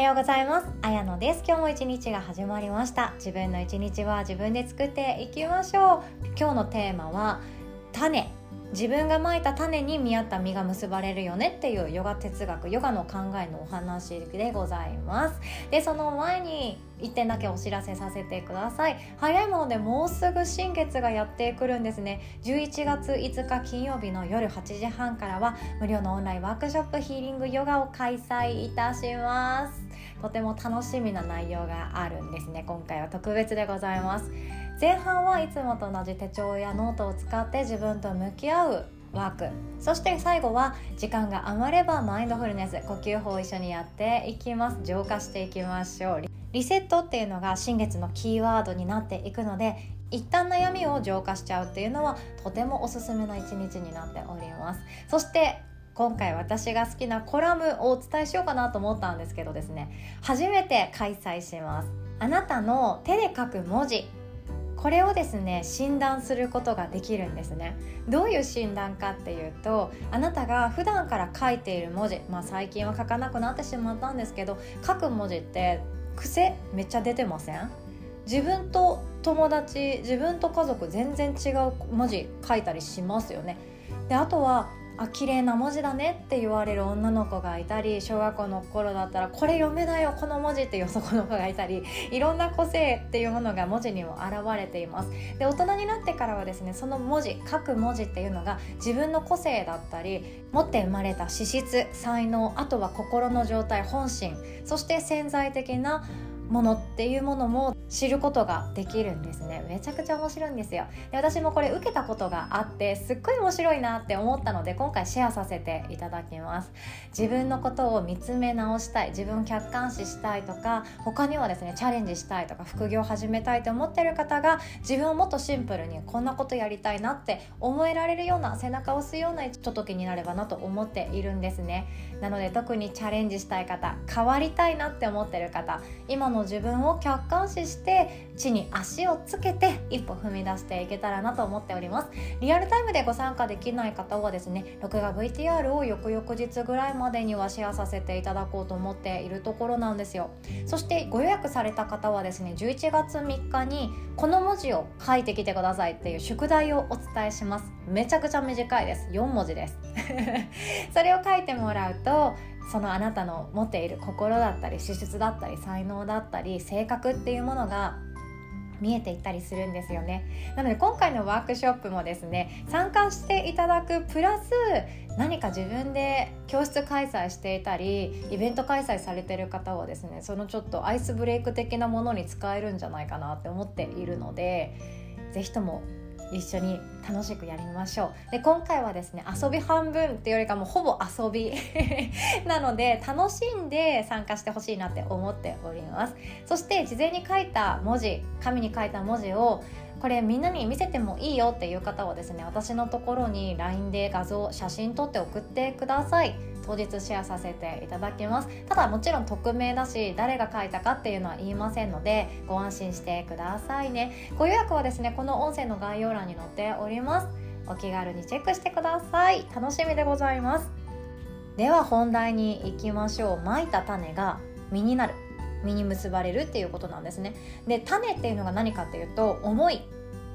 はようございます。あやのです。今日も一日が始まりました。自分の一日は自分で作っていきましょう。今日のテーマは種。自分がまいた種に見合った実が結ばれるよねっていうヨガ哲学ヨガの考えのお話でございます。でその前に1点だけお知らせさせてください。早いものでもうすぐ新月がやってくるんですね。11月5日金曜日の夜8時半からは無料のオンラインワークショップヒーリングヨガを開催いたします。とても楽しみな内容があるんですね今回は特別でございます。前半はいつもと同じ手帳やノートを使って自分と向き合うワーク。そして最後は時間が余ればマインドフルネス。呼吸法を一緒にやっていきます。浄化していきましょう。リセットっていうのが新月のキーワードになっていくので一旦悩みを浄化しちゃうっていうのはとてもおすすめな一日になっております。そして今回私が好きなコラムをお伝えしようかなと思ったんですけどですね。初めて開催します。あなたの手で書く文字。これをですね診断することができるんですね。どういう診断かっていうとあなたが普段から書いている文字まあ最近は書かなくなってしまったんですけど書く文字って癖めっちゃ出てません？自分と友達自分と家族全然違う文字書いたりしますよね。であとはあ綺麗な文字だねって言われる女の子がいたり小学校の頃だったらこれ読めないよこの文字っていう男の子がいたりいろんな個性っていうものが文字にも現れています。で大人になってからはですねその文字書く文字っていうのが自分の個性だったり持って生まれた資質才能あとは心の状態本心そして潜在的なものっていうものも知ることができるんですね。めちゃくちゃ面白いんですよ。で私もこれ受けたことがあってすっごい面白いなって思ったので今回シェアさせていただきます。自分のことを見つめ直したい自分を客観視したいとか他にはですねチャレンジしたいとか副業始めたいと思ってる方が自分をもっとシンプルにこんなことやりたいなって思えられるような背中を押すようなひとときになればなと思っているんですね。なので特にチャレンジしたい方変わりたいなって思ってる方今の自分を客観視して地に足をつけて一歩踏み出していけたらなと思っております。リアルタイムでご参加できない方はですね録画 VTR を翌々日ぐらいまでにはシェアさせていただこうと思っているところなんですよ。そしてご予約された方はですね11月3日にこの文字を書いてきてくださいっていう宿題をお伝えします。めちゃくちゃ短いです。4文字です。それを書いてもらうとそのあなたの持っている心だったり資質だったり才能だったり性格っていうものが見えていったりするんですよね。なので今回のワークショップもですね参加していただくプラス何か自分で教室開催していたりイベント開催されてる方はですねそのちょっとアイスブレイク的なものに使えるんじゃないかなって思っているので是非とも一緒に楽しくやりましょう。で今回はですね遊び半分っていうよりかもほぼ遊び なので楽しんで参加してほしいなって思っております。そして事前に書いた文字紙に書いた文字をこれみんなに見せてもいいよっていう方はですね私のところに LINE で画像写真撮って送ってください。当日シェアさせていただきます。ただもちろん匿名だし誰が書いたかっていうのは言いませんのでご安心してくださいね。ご予約はですねこの音声の概要欄に載っております。お気軽にチェックしてください。楽しみでございます。では本題に行きましょう。まいた種が実になる。実に結ばれるっていうことなんですね。で種っていうのが何かっていうと思い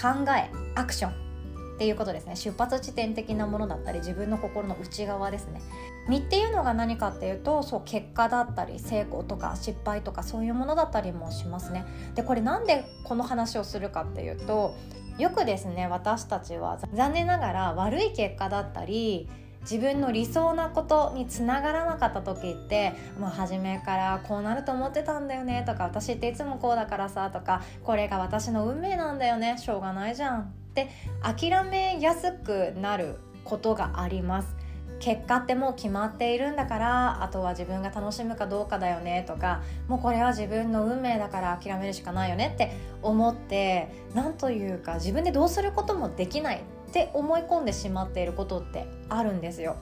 考えアクションっていうことですね。出発地点的なものだったり自分の心の内側ですね。身っていうのが何かっていうとそう結果だったり成功とか失敗とかそういうものだったりもしますね。でこれなんでこの話をするかっていうとよくですね私たちは残念ながら悪い結果だったり自分の理想なことにつながらなかった時ってもう初めからこうなると思ってたんだよねとか私っていつもこうだからさとかこれが私の運命なんだよねしょうがないじゃんって諦めやすくなることがあります。結果ってもう決まっているんだからあとは自分が楽しむかどうかだよねとかもうこれは自分の運命だから諦めるしかないよねって思ってなんというか自分でどうすることもできない。って思い込んでしまっていることってあるんですよ。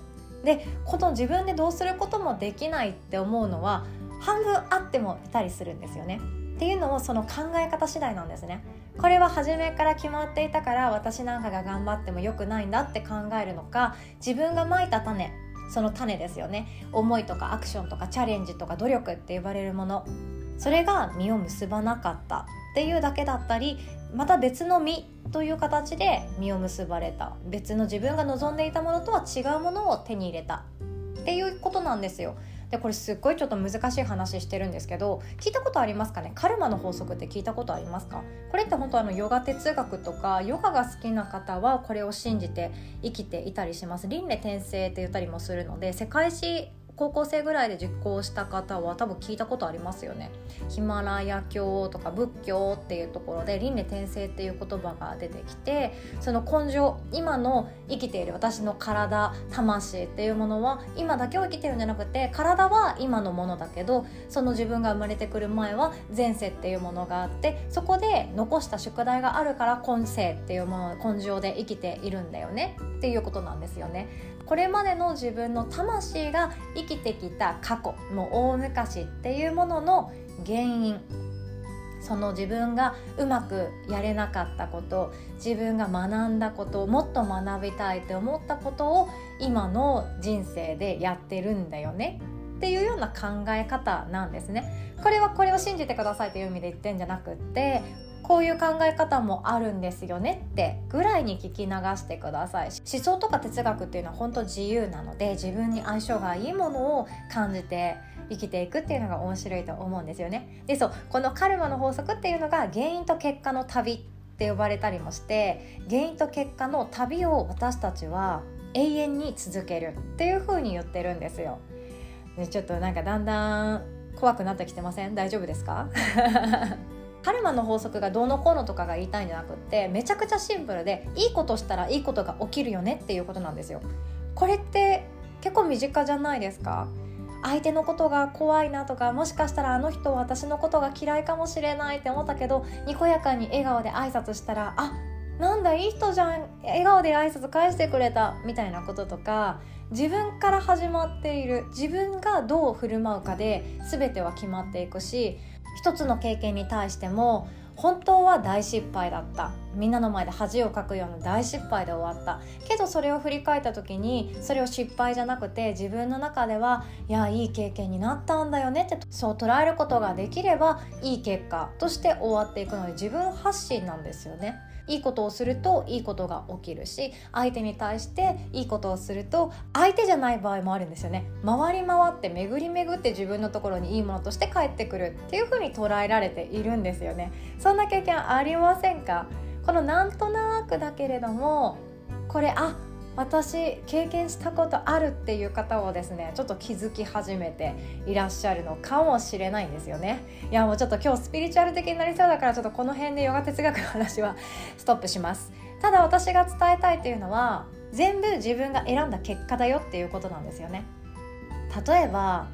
でこの自分でどうすることもできないって思うのは半分あってもいたりするんですよね。っていうのもその考え方次第なんですね。これは初めから決まっていたから私なんかが頑張っても良くないんだって考えるのか自分がまいた種その種ですよね思いとかアクションとかチャレンジとか努力って呼ばれるものそれが実を結ばなかったっていうだけだったりまた別の実という形で実を結ばれた別の自分が望んでいたものとは違うものを手に入れたっていうことなんですよ。でこれすっごいちょっと難しい話してるんですけど聞いたことありますかね？カルマの法則って聞いたことありますか？これって本当あのヨガ哲学とかヨガが好きな方はこれを信じて生きていたりします。輪廻転生って言ったりもするので世界史高校生ぐらいで実行した方は多分聞いたことありますよね。ヒマラヤ教とか仏教っていうところで輪廻転生っていう言葉が出てきてその根性今の生きている私の体魂っていうものは今だけを生きてるんじゃなくて体は今のものだけどその自分が生まれてくる前は前世っていうものがあってそこで残した宿題があるから今世っていうもの根性で生きているんだよねっていうことなんですよね。これまでの自分の魂が生きてきた過去もう大昔っていうものの原因その自分がうまくやれなかったこと自分が学んだこともっと学びたいって思ったことを今の人生でやってるんだよねっていうような考え方なんですね。これはこれを信じてくださいという意味で言ってんじゃなくってこういう考え方もあるんですよねってぐらいに聞き流してください。思想とか哲学っていうのは本当自由なので自分に相性がいいものを感じて生きていくっていうのが面白いと思うんですよね。でそうこのカルマの法則っていうのが原因と結果の旅って呼ばれたりもして原因と結果の旅を私たちは永遠に続けるっていう風に言ってるんですよ。でちょっとなんかだんだん怖くなってきてません？大丈夫ですか？カルマの法則がどうのこうのとかが言いたいんじゃなくってめちゃくちゃシンプルでいいことしたらいいことが起きるよねっていうことなんですよ。これって結構身近じゃないですか？相手のことが怖いなとかもしかしたらあの人は私のことが嫌いかもしれないって思ったけどにこやかに笑顔で挨拶したらあなんだいい人じゃん。笑顔で挨拶返してくれた。みたいなこととか自分から始まっている自分がどう振る舞うかで全ては決まっていくし一つの経験に対しても本当は大失敗だったみんなの前で恥をかくような大失敗で終わったけどそれを振り返った時にそれを失敗じゃなくて自分の中ではいやいい経験になったんだよねってそう捉えることができればいい結果として終わっていくので自分発信なんですよね。いいことをするといいことが起きるし相手に対していいことをすると相手じゃない場合もあるんですよね。回り回って巡り巡って自分のところにいいものとして帰ってくるっていう風に捉えられているんですよね。そんな経験ありませんか？このなんとなくだけれどもこれあ私経験したことあるっていう方をですねちょっと気づき始めていらっしゃるのかもしれないんですよね。いやもうちょっと今日スピリチュアル的になりそうだからちょっとこの辺でヨガ哲学の話はストップします。ただ私が伝えたいっていうのは全部自分が選んだ結果だよっていうことなんですよね。例えば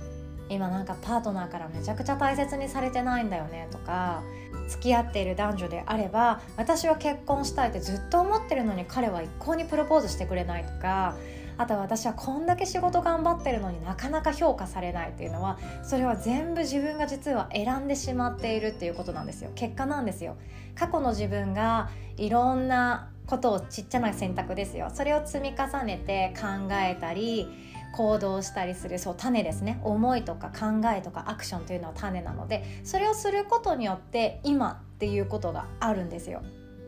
今なんかパートナーからめちゃくちゃ大切にされてないんだよねとか付き合っている男女であれば私は結婚したいってずっと思ってるのに彼は一向にプロポーズしてくれないとかあとは私はこんだけ仕事頑張ってるのになかなか評価されないっていうのはそれは全部自分が実は選んでしまっているっていうことなんですよ。結果なんですよ。過去の自分がいろんなことをちっちゃな選択ですよ。それを積み重ねて考えたり行動したりするそう種ですね思いとか考えとかアクションというのは種なのでそれをすることによって今っていうことがあるんですよ。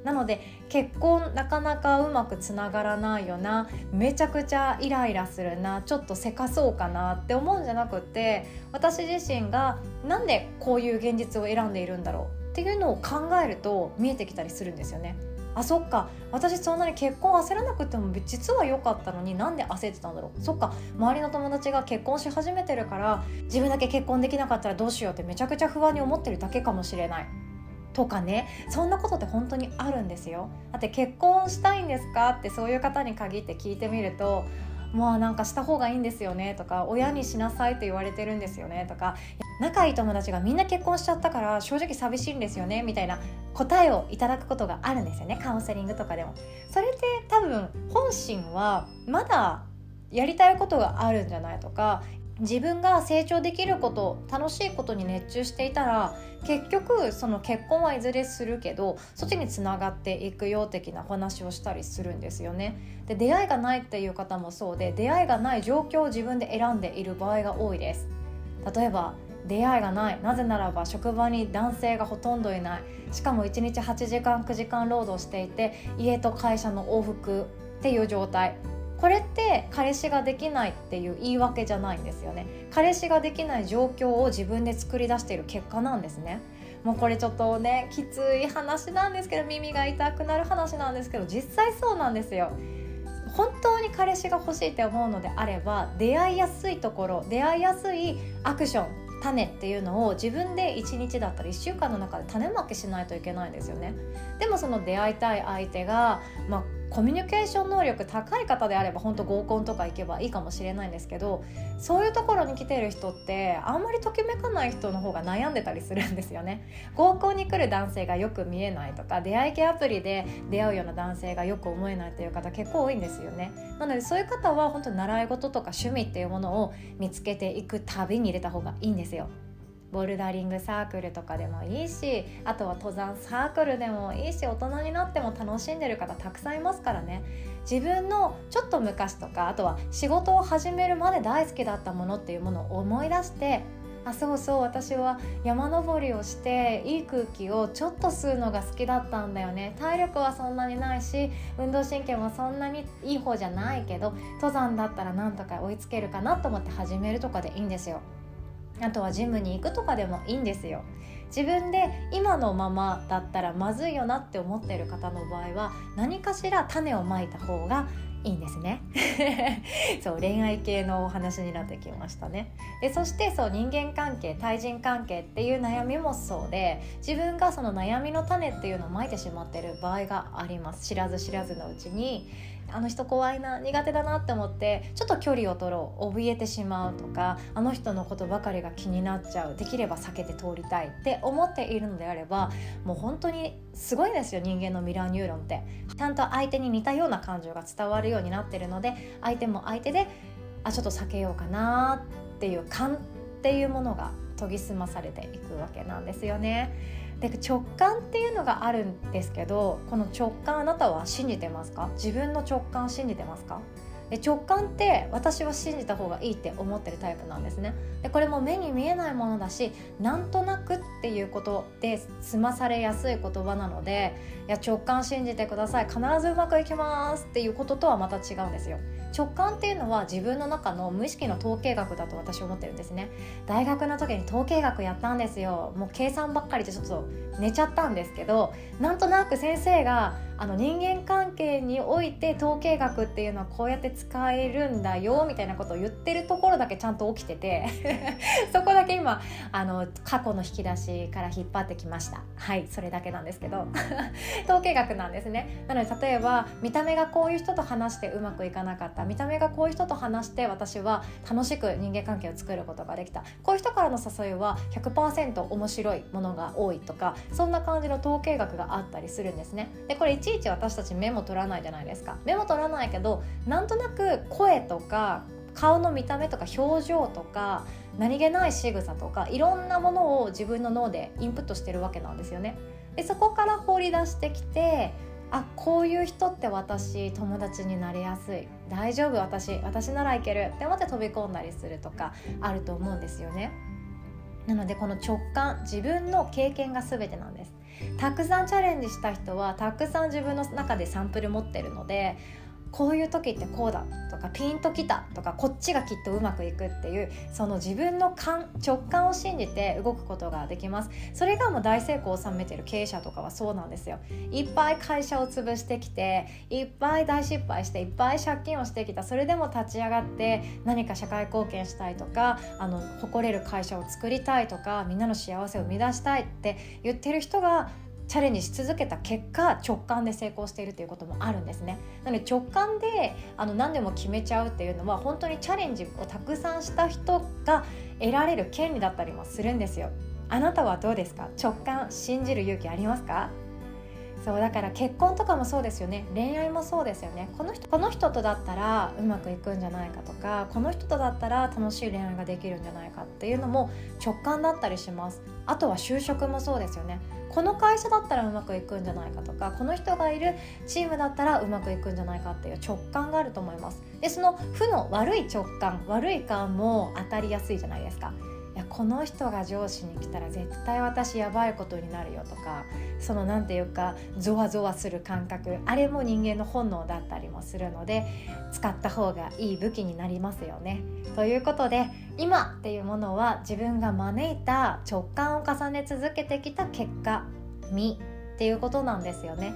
なので結婚なかなかうまくつながらないよなめちゃくちゃイライラするなちょっとせかそうかなって思うんじゃなくて私自身がなんでこういう現実を選んでいるんだろうっていうのを考えると見えてきたりするんですよね。あそっか。私そんなに結婚焦らなくても実は良かったのになんで焦ってたんだろう。そっか。周りの友達が結婚し始めてるから自分だけ結婚できなかったらどうしようってめちゃくちゃ不安に思ってるだけかもしれない。とかね。そんなことって本当にあるんですよ。だって結婚したいんですかってそういう方に限って聞いてみるとまあなんかした方がいいんですよねとか親にしなさいと言われてるんですよねとか仲いい友達がみんな結婚しちゃったから正直寂しいんですよねみたいな答えをいただくことがあるんですよねカウンセリングとかでも。それって多分本心はまだやりたいことがあるんじゃないとか自分が成長できること楽しいことに熱中していたら結局その結婚はいずれするけどそっちにつながっていくよ的な話をしたりするんですよね。で出会いがないっていう方もそうで出会いがない状況を自分で選んでいる場合が多いです。例えば出会いがない。なぜならば職場に男性がほとんどいない。しかも1日8時間9時間労働していて家と会社の往復っていう状態。これって彼氏ができないっていう言い訳じゃないんですよね。彼氏ができない状況を自分で作り出している結果なんですね。もうこれちょっとねきつい話なんですけど耳が痛くなる話なんですけど実際そうなんですよ。本当に彼氏が欲しいって思うのであれば出会いやすいところ出会いやすいアクション種っていうのを自分で1日だったり1週間の中で種まきしないといけないんですよね。でもその出会いたい相手が、まあ、コミュニケーション能力高い方であれば本当合コンとか行けばいいかもしれないんですけどそういうところに来てる人ってあんまりときめかない人の方が悩んでたりするんですよね。合コンに来る男性がよく見えないとか出会い系アプリで出会うような男性がよく思えないという方結構多いんですよね。なのでそういう方は本当習い事とか趣味っていうものを見つけていく旅に入れた方がいいんですよボルダリングサークルとかでもいいしあとは登山サークルでもいいし大人になっても楽しんでる方たくさんいますからね自分のちょっと昔とかあとは仕事を始めるまで大好きだったものっていうものを思い出してあそうそう私は山登りをしていい空気をちょっと吸うのが好きだったんだよね体力はそんなにないし運動神経もそんなにいい方じゃないけど登山だったらなんとか追いつけるかなと思って始めるとかでいいんですよ。あとはジムに行くとかでもいいんですよ。自分で今のままだったらまずいよなって思ってる方の場合は何かしら種をまいた方がいいんですね。そう恋愛系のお話になってきましたね。でそしてそう人間関係対人関係っていう悩みもそうで自分がその悩みの種っていうのをまいてしまってる場合があります。知らず知らずのうちにあの人怖いな苦手だなって思ってちょっと距離を取ろう怯えてしまうとかあの人のことばかりが気になっちゃうできれば避けて通りたいって思っているのであればもう本当にすごいですよ人間のミラーニューロンって。ちゃんと相手に似たような感情が伝わるよようになってるので相手も相手であちょっと避けようかなっていう勘っていうものが研ぎ澄まされていくわけなんですよね。で直感っていうのがあるんですけどこの直感あなたは信じてますか？自分の直感信じてますか？で直感って私は信じた方がいいって思ってるタイプなんですね。でこれも目に見えないものだしなんとなくっていうことで済まされやすい言葉なのでいや直感信じてください。必ずうまくいきますっていうこととはまた違うんですよ。直感っていうのは自分の中の無意識の統計学だと私は思ってるんですね。大学の時に統計学やったんですよ。もう計算ばっかりでちょっと寝ちゃったんですけどなんとなく先生があの人間関係において統計学っていうのはこうやって使えるんだよみたいなことを言ってるところだけちゃんと起きてて そこだけ今あの過去の引き出しから引っ張ってきました。はいそれだけなんですけど。統計学なんですね。なので例えば見た目がこういう人と話してうまくいかなかった。見た目がこういう人と話して私は楽しく人間関係を作ることができた。こういう人からの誘いは100%面白いものが多いとかそんな感じの統計学があったりするんですね。でこれちいち私たちメモ取らないじゃないですかメモ取らないけどなんとなく声とか顔の見た目とか表情とか何気ない仕草とかいろんなものを自分の脳でインプットしてるわけなんですよね。でそこから放り出してきてあこういう人って私友達になりやすい大丈夫私私ならいけるって思って飛び込んだりするとかあると思うんですよね。なのでこの直感自分の経験が全てなんですたくさんチャレンジした人はたくさん自分の中でサンプル持ってるのでこういう時ってこうだとかピンときたとかこっちがきっとうまくいくっていうその自分の感直感を信じて動くことができます。それがもう大成功を収めてる経営者とかはそうなんですよ。いっぱい会社を潰してきていっぱい大失敗していっぱい借金をしてきた。それでも立ち上がって何か社会貢献したいとかあの誇れる会社を作りたいとかみんなの幸せを生み出したいって言ってる人がチャレンジし続けた結果直感で成功しているということもあるんですね。なので直感であの何でも決めちゃうっていうのは本当にチャレンジをたくさんした人が得られる権利だったりもするんですよ。あなたはどうですか？直感信じる勇気ありますか？そうだから結婚とかもそうですよね。恋愛もそうですよね。この人この人とだったらうまくいくんじゃないかとかこの人とだったら楽しい恋愛ができるんじゃないかっていうのも直感だったりします。あとは就職もそうですよね。この会社だったらうまくいくんじゃないかとかこの人がいるチームだったらうまくいくんじゃないかっていう直感があると思います。でその負の悪い直感悪い感も当たりやすいじゃないですか。いやこの人が上司に来たら絶対私やばいことになるよとかその何て言うかゾワゾワする感覚あれも人間の本能だったりもするので使った方がいい武器になりますよね。ということで今っていうものは自分が招いた直感を重ね続けてきた結果実っていうことなんですよね。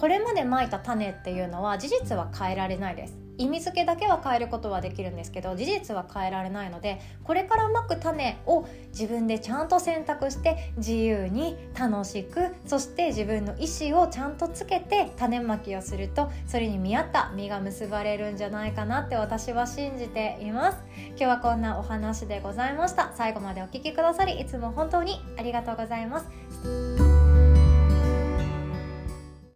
これまでまいた種っていうのは事実は変えられないです意味付けだけは変えることはできるんですけど事実は変えられないのでこれからまく種を自分でちゃんと選択して自由に楽しくそして自分の意思をちゃんとつけて種まきをするとそれに見合った実が結ばれるんじゃないかなって私は信じています。今日はこんなお話でございました。最後までお聴きくださりいつも本当にありがとうございます。